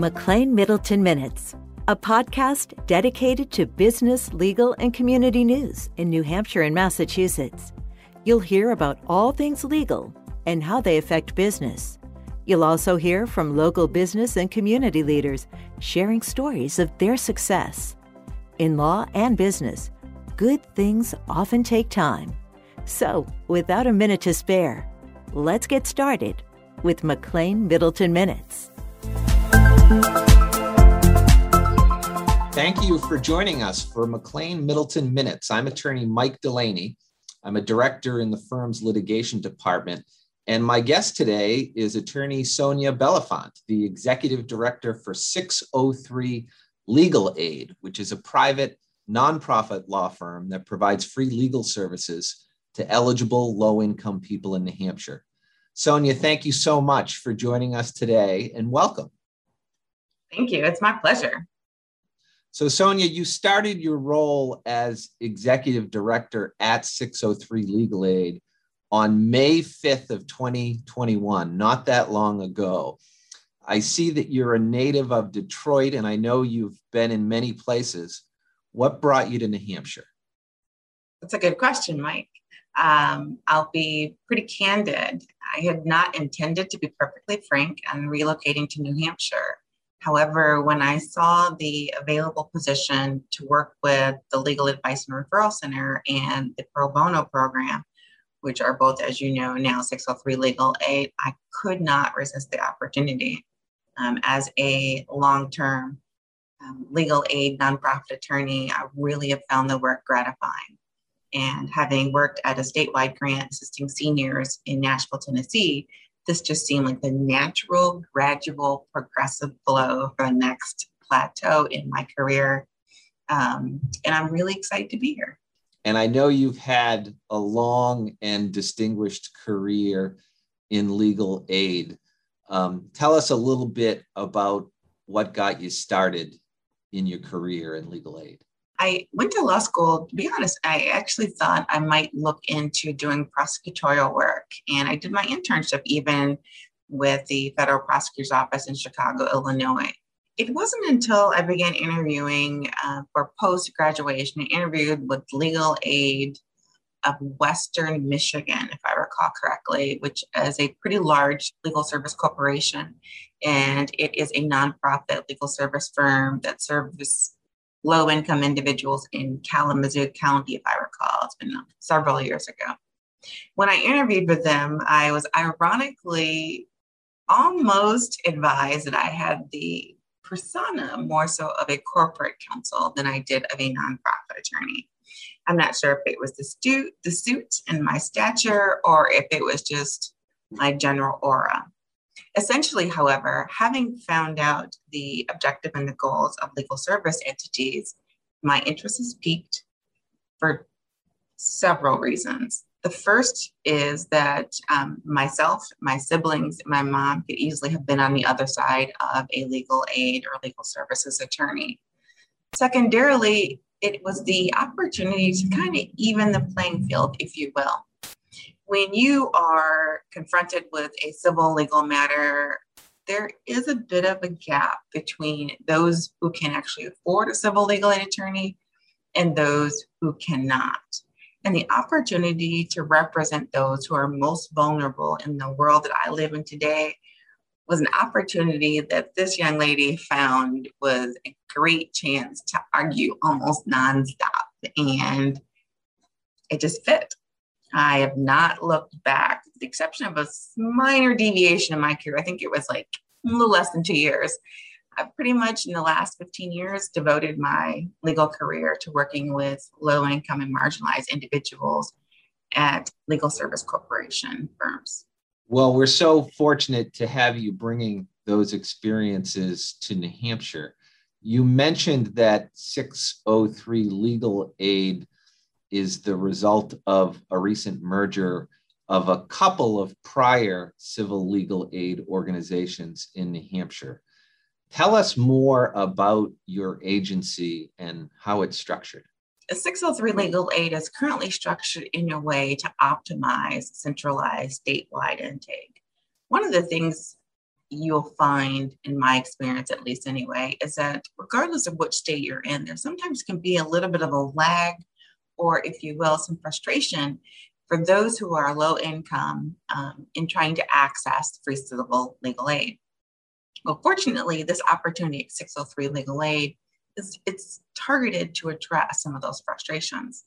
McLane Middleton Minutes, a podcast dedicated to business, legal, and community news in New Hampshire and Massachusetts. You'll hear about all things legal and how they affect business. You'll also hear from local business and community leaders sharing stories of their success. In law and business, good things often take time. So, without a minute to spare, let's get started with McLane Middleton Minutes. Thank you for joining us for McLane Middleton Minutes. I'm attorney Mike Delaney. I'm a director in the firm's litigation department. And my guest today is attorney Sonia Belafont, the executive director for 603 Legal Aid, which is a private nonprofit law firm that provides free legal services to eligible low income people in New Hampshire. Sonia, thank you so much for joining us today and welcome. Thank you. It's my pleasure. So, Sonia, you started your role as executive director at 603 Legal Aid on May 5th of 2021, not that long ago. I see that you're a native of Detroit and I know you've been in many places. What brought you to New Hampshire? That's a good question, Mike. Um, I'll be pretty candid. I had not intended to be perfectly frank on relocating to New Hampshire. However, when I saw the available position to work with the Legal Advice and Referral Center and the Pro Bono program, which are both, as you know, now 603 Legal Aid, I could not resist the opportunity. Um, as a long term um, legal aid nonprofit attorney, I really have found the work gratifying. And having worked at a statewide grant assisting seniors in Nashville, Tennessee, this just seemed like the natural, gradual, progressive flow for the next plateau in my career. Um, and I'm really excited to be here. And I know you've had a long and distinguished career in legal aid. Um, tell us a little bit about what got you started in your career in legal aid. I went to law school. To be honest, I actually thought I might look into doing prosecutorial work. And I did my internship even with the federal prosecutor's office in Chicago, Illinois. It wasn't until I began interviewing uh, for post graduation, I interviewed with Legal Aid of Western Michigan, if I recall correctly, which is a pretty large legal service corporation. And it is a nonprofit legal service firm that serves low income individuals in Kalamazoo County, if I recall. It's been several years ago. When I interviewed with them, I was ironically almost advised that I had the persona more so of a corporate counsel than I did of a nonprofit attorney. I'm not sure if it was the, stu- the suit and my stature or if it was just my general aura. Essentially, however, having found out the objective and the goals of legal service entities, my interest has piqued for several reasons. The first is that um, myself, my siblings, my mom could easily have been on the other side of a legal aid or legal services attorney. Secondarily, it was the opportunity to kind of even the playing field, if you will when you are confronted with a civil legal matter, there is a bit of a gap between those who can actually afford a civil legal aid attorney and those who cannot. And the opportunity to represent those who are most vulnerable in the world that I live in today was an opportunity that this young lady found was a great chance to argue almost nonstop. And it just fit. I have not looked back, with the exception of a minor deviation in my career. I think it was like a little less than two years. I've pretty much in the last 15 years devoted my legal career to working with low income and marginalized individuals at legal service corporation firms. Well, we're so fortunate to have you bringing those experiences to New Hampshire. You mentioned that 603 Legal Aid is the result of a recent merger of a couple of prior civil legal aid organizations in New Hampshire. Tell us more about your agency and how it's structured. 603 Legal Aid is currently structured in a way to optimize centralized statewide intake. One of the things you'll find, in my experience at least anyway, is that regardless of which state you're in, there sometimes can be a little bit of a lag or, if you will, some frustration for those who are low income um, in trying to access free civil legal aid. Well, fortunately, this opportunity at 603 Legal Aid is it's targeted to address some of those frustrations.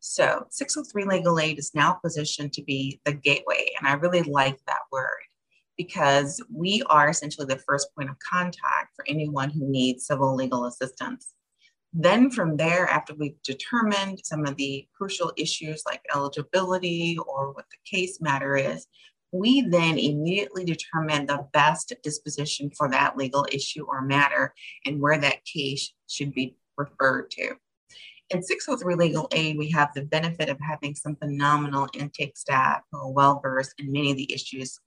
So 603 Legal Aid is now positioned to be the gateway, and I really like that word because we are essentially the first point of contact for anyone who needs civil legal assistance. Then, from there, after we've determined some of the crucial issues like eligibility or what the case matter is, we then immediately determine the best disposition for that legal issue or matter and where that case should be referred to. In 603 Legal Aid, we have the benefit of having some phenomenal intake staff who are well versed in many of the issues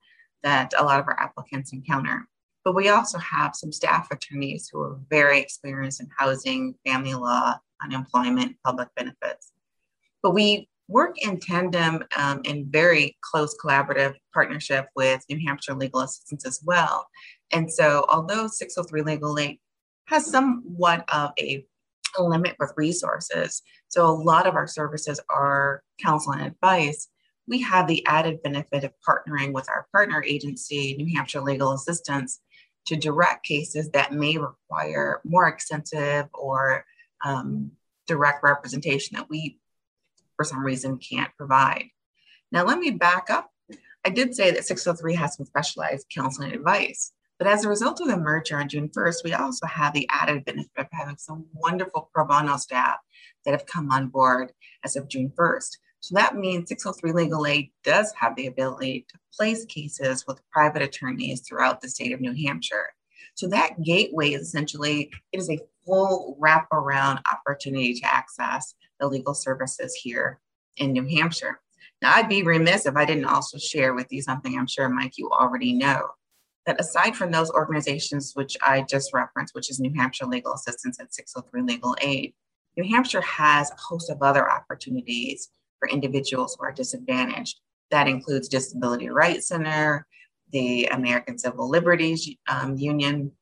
that a lot of our applicants encounter. But we also have some staff attorneys who are very experienced in housing, family law, unemployment, public benefits. But we work in tandem um, in very close collaborative partnership with New Hampshire Legal Assistance as well. And so, although 603 Legal Aid has somewhat of a, a limit with resources, so a lot of our services are counsel and advice we have the added benefit of partnering with our partner agency, New Hampshire Legal Assistance, to direct cases that may require more extensive or um, direct representation that we, for some reason, can't provide. Now, let me back up. I did say that 603 has some specialized counseling advice, but as a result of the merger on June 1st, we also have the added benefit of having some wonderful pro bono staff that have come on board as of June 1st. So that means 603 Legal Aid does have the ability to place cases with private attorneys throughout the state of New Hampshire. So that gateway is essentially it is a full wraparound opportunity to access the legal services here in New Hampshire. Now, I'd be remiss if I didn't also share with you something I'm sure, Mike, you already know. That aside from those organizations which I just referenced, which is New Hampshire Legal Assistance and 603 Legal Aid, New Hampshire has a host of other opportunities for individuals who are disadvantaged. That includes Disability Rights Center, the American Civil Liberties um, Union,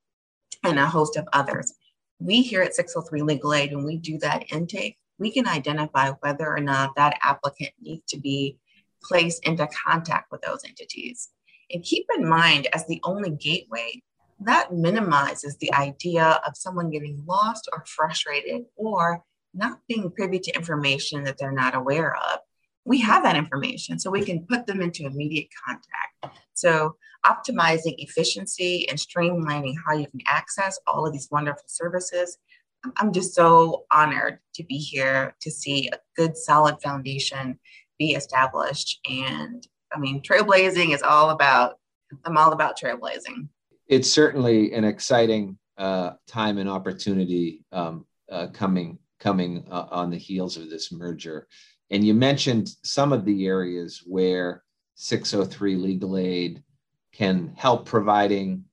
and a host of others. We here at 603 Legal Aid, when we do that intake, we can identify whether or not that applicant needs to be placed into contact with those entities. And keep in mind, as the only gateway, that minimizes the idea of someone getting lost or frustrated or not being privy to information that they're not aware of. We have that information, so we can put them into immediate contact. So, optimizing efficiency and streamlining how you can access all of these wonderful services. I'm just so honored to be here to see a good, solid foundation be established. And I mean, trailblazing is all about, I'm all about trailblazing. It's certainly an exciting uh, time and opportunity um, uh, coming coming uh, on the heels of this merger. And you mentioned some of the areas where 603 legal aid can help providing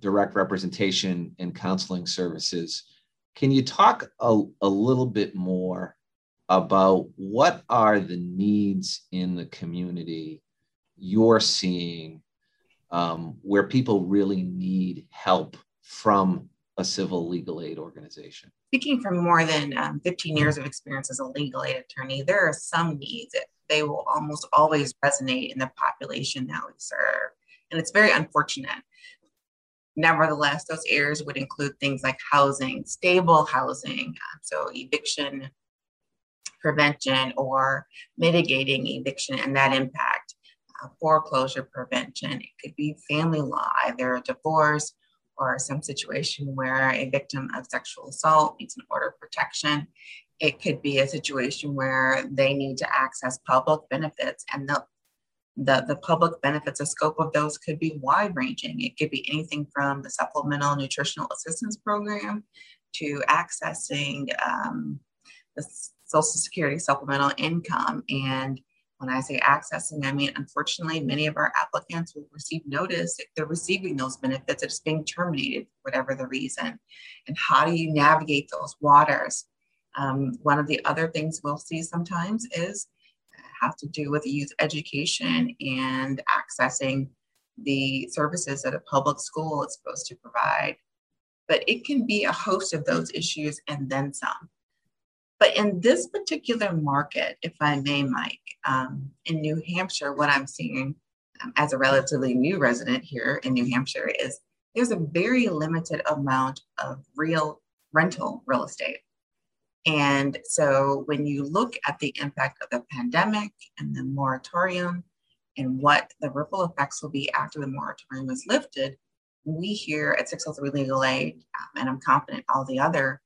direct representation and counseling services. Can you talk a, a little bit more about what are the needs in the community you're seeing um, where people really need help from a civil legal aid organization? Speaking from more than um, 15 years of experience as a legal aid attorney, there are some needs that they will almost always resonate in the population that we serve. And it's very unfortunate. Nevertheless, those areas would include things like housing, stable housing, um, so eviction prevention or mitigating eviction and that impact, uh, foreclosure prevention. It could be family law, either a divorce or some situation where a victim of sexual assault needs an order of protection. It could be a situation where they need to access public benefits and the the, the public benefits, the scope of those could be wide ranging. It could be anything from the Supplemental Nutritional Assistance Program to accessing um, the Social Security supplemental income and when I say accessing, I mean, unfortunately, many of our applicants will receive notice if they're receiving those benefits, it's being terminated, for whatever the reason. And how do you navigate those waters? Um, one of the other things we'll see sometimes is have to do with youth education and accessing the services that a public school is supposed to provide. But it can be a host of those issues and then some. But in this particular market, if I may, Mike, um, in New Hampshire, what I'm seeing um, as a relatively new resident here in New Hampshire is there's a very limited amount of real rental real estate. And so when you look at the impact of the pandemic and the moratorium and what the ripple effects will be after the moratorium is lifted, we here at 603 Legal Aid, um, and I'm confident all the other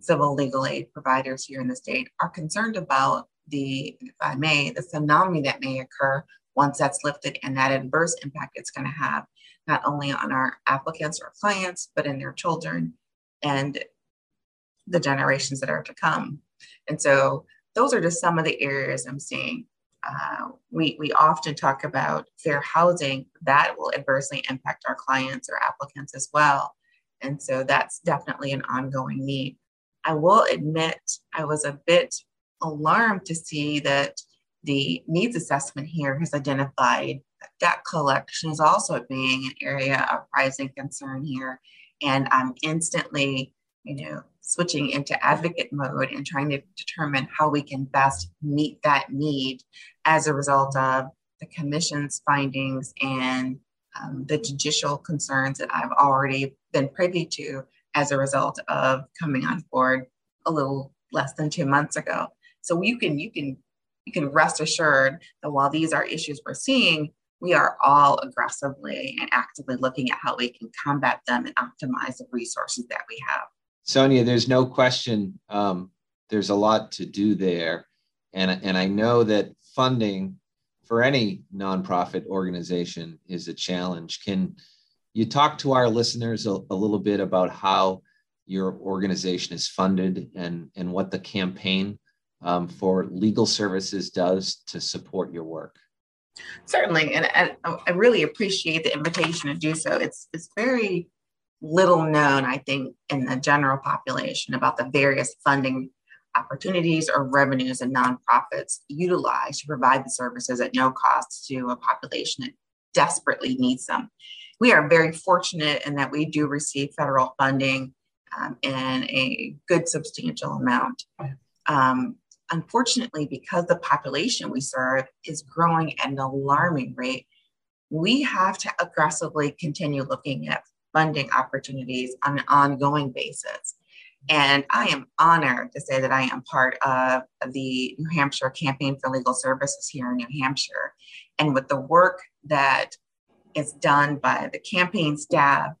civil legal aid providers here in the state are concerned about the, if I may, the tsunami that may occur once that's lifted and that adverse impact it's going to have not only on our applicants or clients, but in their children and the generations that are to come. And so those are just some of the areas I'm seeing. Uh, we, we often talk about fair housing that will adversely impact our clients or applicants as well. And so that's definitely an ongoing need. I will admit I was a bit alarmed to see that the needs assessment here has identified debt collection is also being an area of rising concern here. And I'm instantly, you know, switching into advocate mode and trying to determine how we can best meet that need as a result of the commission's findings and um, the judicial concerns that I've already been privy to as a result of coming on board a little less than two months ago. So you can you can you can rest assured that while these are issues we're seeing, we are all aggressively and actively looking at how we can combat them and optimize the resources that we have. Sonia, there's no question um, there's a lot to do there. And, and I know that funding for any nonprofit organization is a challenge. Can you talk to our listeners a, a little bit about how your organization is funded and, and what the campaign um, for legal services does to support your work? Certainly, and, and I really appreciate the invitation to do so. It's it's very little known, I think, in the general population about the various funding opportunities or revenues that nonprofits utilize to provide the services at no cost to a population that desperately needs them. We are very fortunate in that we do receive federal funding um, in a good substantial amount. Um, unfortunately, because the population we serve is growing at an alarming rate, we have to aggressively continue looking at funding opportunities on an ongoing basis. And I am honored to say that I am part of the New Hampshire Campaign for Legal Services here in New Hampshire. And with the work that is done by the campaign staff,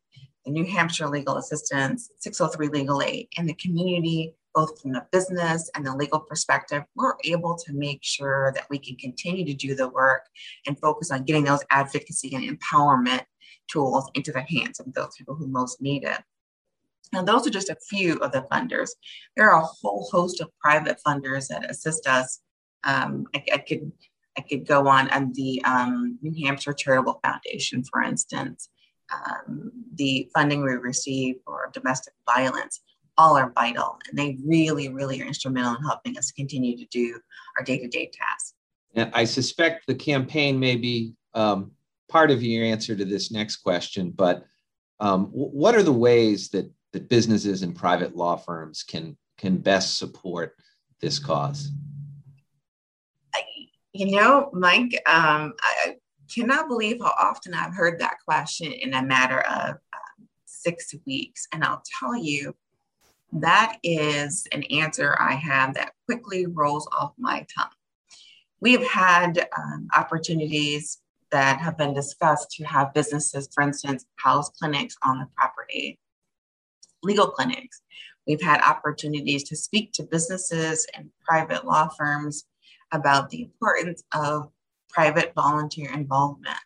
the New Hampshire Legal Assistance, 603 Legal Aid, and the community both from the business and the legal perspective, we're able to make sure that we can continue to do the work and focus on getting those advocacy and empowerment tools into the hands of those people who most need it. Now, those are just a few of the funders. There are a whole host of private funders that assist us. Um, I, I, could I could go on and the um, New Hampshire Charitable Foundation, for instance, um, the funding we receive for domestic violence all are vital and they really, really are instrumental in helping us continue to do our day to day tasks. And I suspect the campaign may be um, part of your answer to this next question, but um, what are the ways that, that businesses and private law firms can, can best support this cause? You know, Mike, um, I cannot believe how often I've heard that question in a matter of um, six weeks. And I'll tell you, that is an answer I have that quickly rolls off my tongue. We have had um, opportunities that have been discussed to have businesses, for instance, house clinics on the property, legal clinics. We've had opportunities to speak to businesses and private law firms about the importance of private volunteer involvement.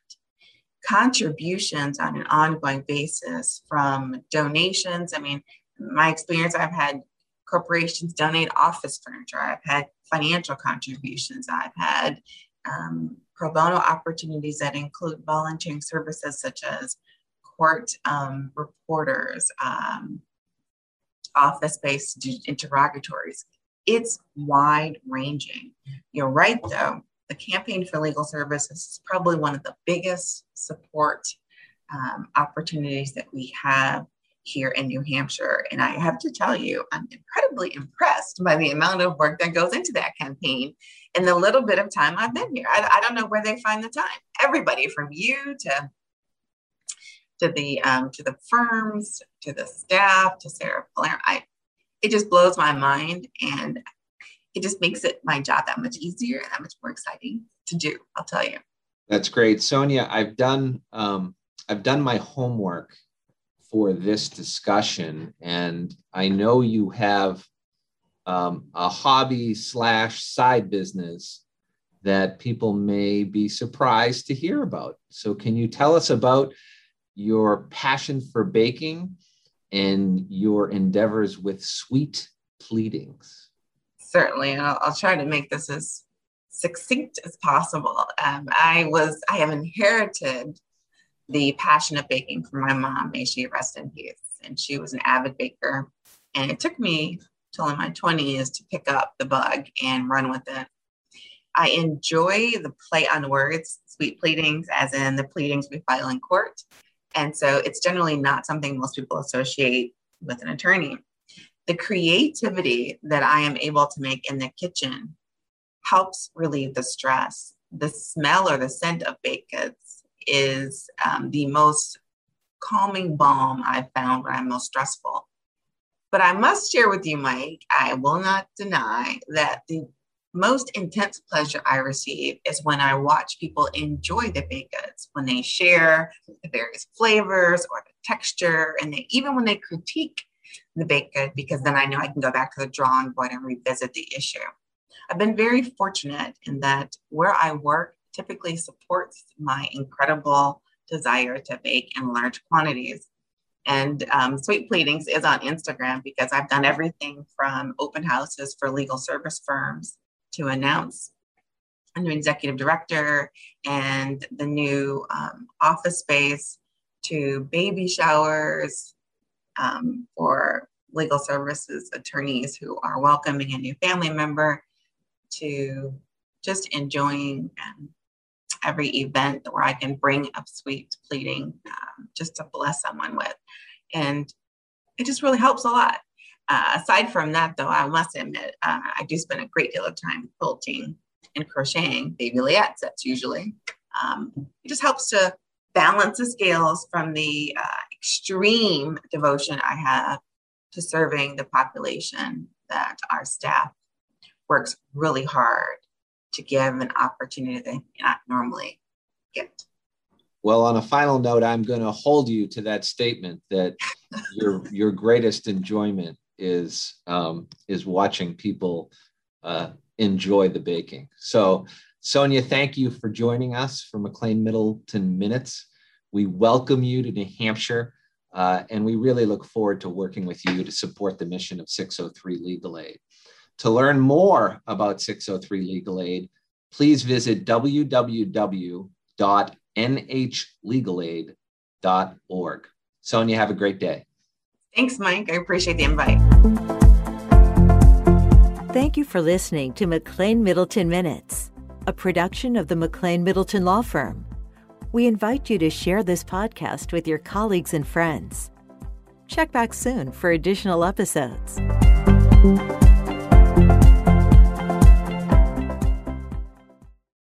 Contributions on an ongoing basis from donations. I mean, my experience, I've had corporations donate office furniture. I've had financial contributions. I've had um, pro bono opportunities that include volunteering services such as court um, reporters, um, office based interrogatories. It's wide ranging. You're right, though. the Campaign for Legal Services is probably one of the biggest support um, opportunities that we have here in New Hampshire. And I have to tell you, I'm incredibly impressed by the amount of work that goes into that campaign in the little bit of time I've been here. I, I don't know where they find the time. Everybody from you to to the um, to the firms, to the staff, to Sarah Blair. I it just blows my mind and it just makes it my job that much easier and that much more exciting to do. I'll tell you. That's great, Sonia. I've done um, I've done my homework for this discussion, and I know you have um, a hobby slash side business that people may be surprised to hear about. So, can you tell us about your passion for baking and your endeavors with sweet pleadings? Certainly, and I'll, I'll try to make this as succinct as possible. Um, I was I have inherited the passion of baking from my mom. May she rest in peace. And she was an avid baker, and it took me till in my twenties to pick up the bug and run with it. I enjoy the play on words, sweet pleadings, as in the pleadings we file in court. And so it's generally not something most people associate with an attorney. The creativity that I am able to make in the kitchen helps relieve the stress. The smell or the scent of baked goods is um, the most calming balm I've found when I'm most stressful. But I must share with you, Mike, I will not deny that the most intense pleasure I receive is when I watch people enjoy the baked goods, when they share the various flavors or the texture, and they, even when they critique the baked good, because then I know I can go back to the drawing board and revisit the issue. I've been very fortunate in that where I work typically supports my incredible desire to bake in large quantities. And um, Sweet Pleadings is on Instagram because I've done everything from open houses for legal service firms to announce a new executive director and the new um, office space to baby showers um, for legal services attorneys who are welcoming a new family member to just enjoying um, every event where I can bring up sweet pleading um, just to bless someone with. And it just really helps a lot. Uh, aside from that, though, I must admit, uh, I do spend a great deal of time quilting and crocheting baby layettes, that's usually. Um, it just helps to balance the scales from the uh, extreme devotion I have to serving the population that our staff works really hard to give an opportunity they not normally get. Well, on a final note, I'm going to hold you to that statement that your your greatest enjoyment is um, is watching people uh, enjoy the baking. So, Sonia, thank you for joining us for McLane Middleton Minutes. We welcome you to New Hampshire, uh, and we really look forward to working with you to support the mission of 603 Legal Aid. To learn more about 603 Legal Aid, please visit www.nhlegalaid.org. Sonia, have a great day. Thanks, Mike. I appreciate the invite. Thank you for listening to McLane Middleton Minutes, a production of the McLane Middleton Law Firm. We invite you to share this podcast with your colleagues and friends. Check back soon for additional episodes.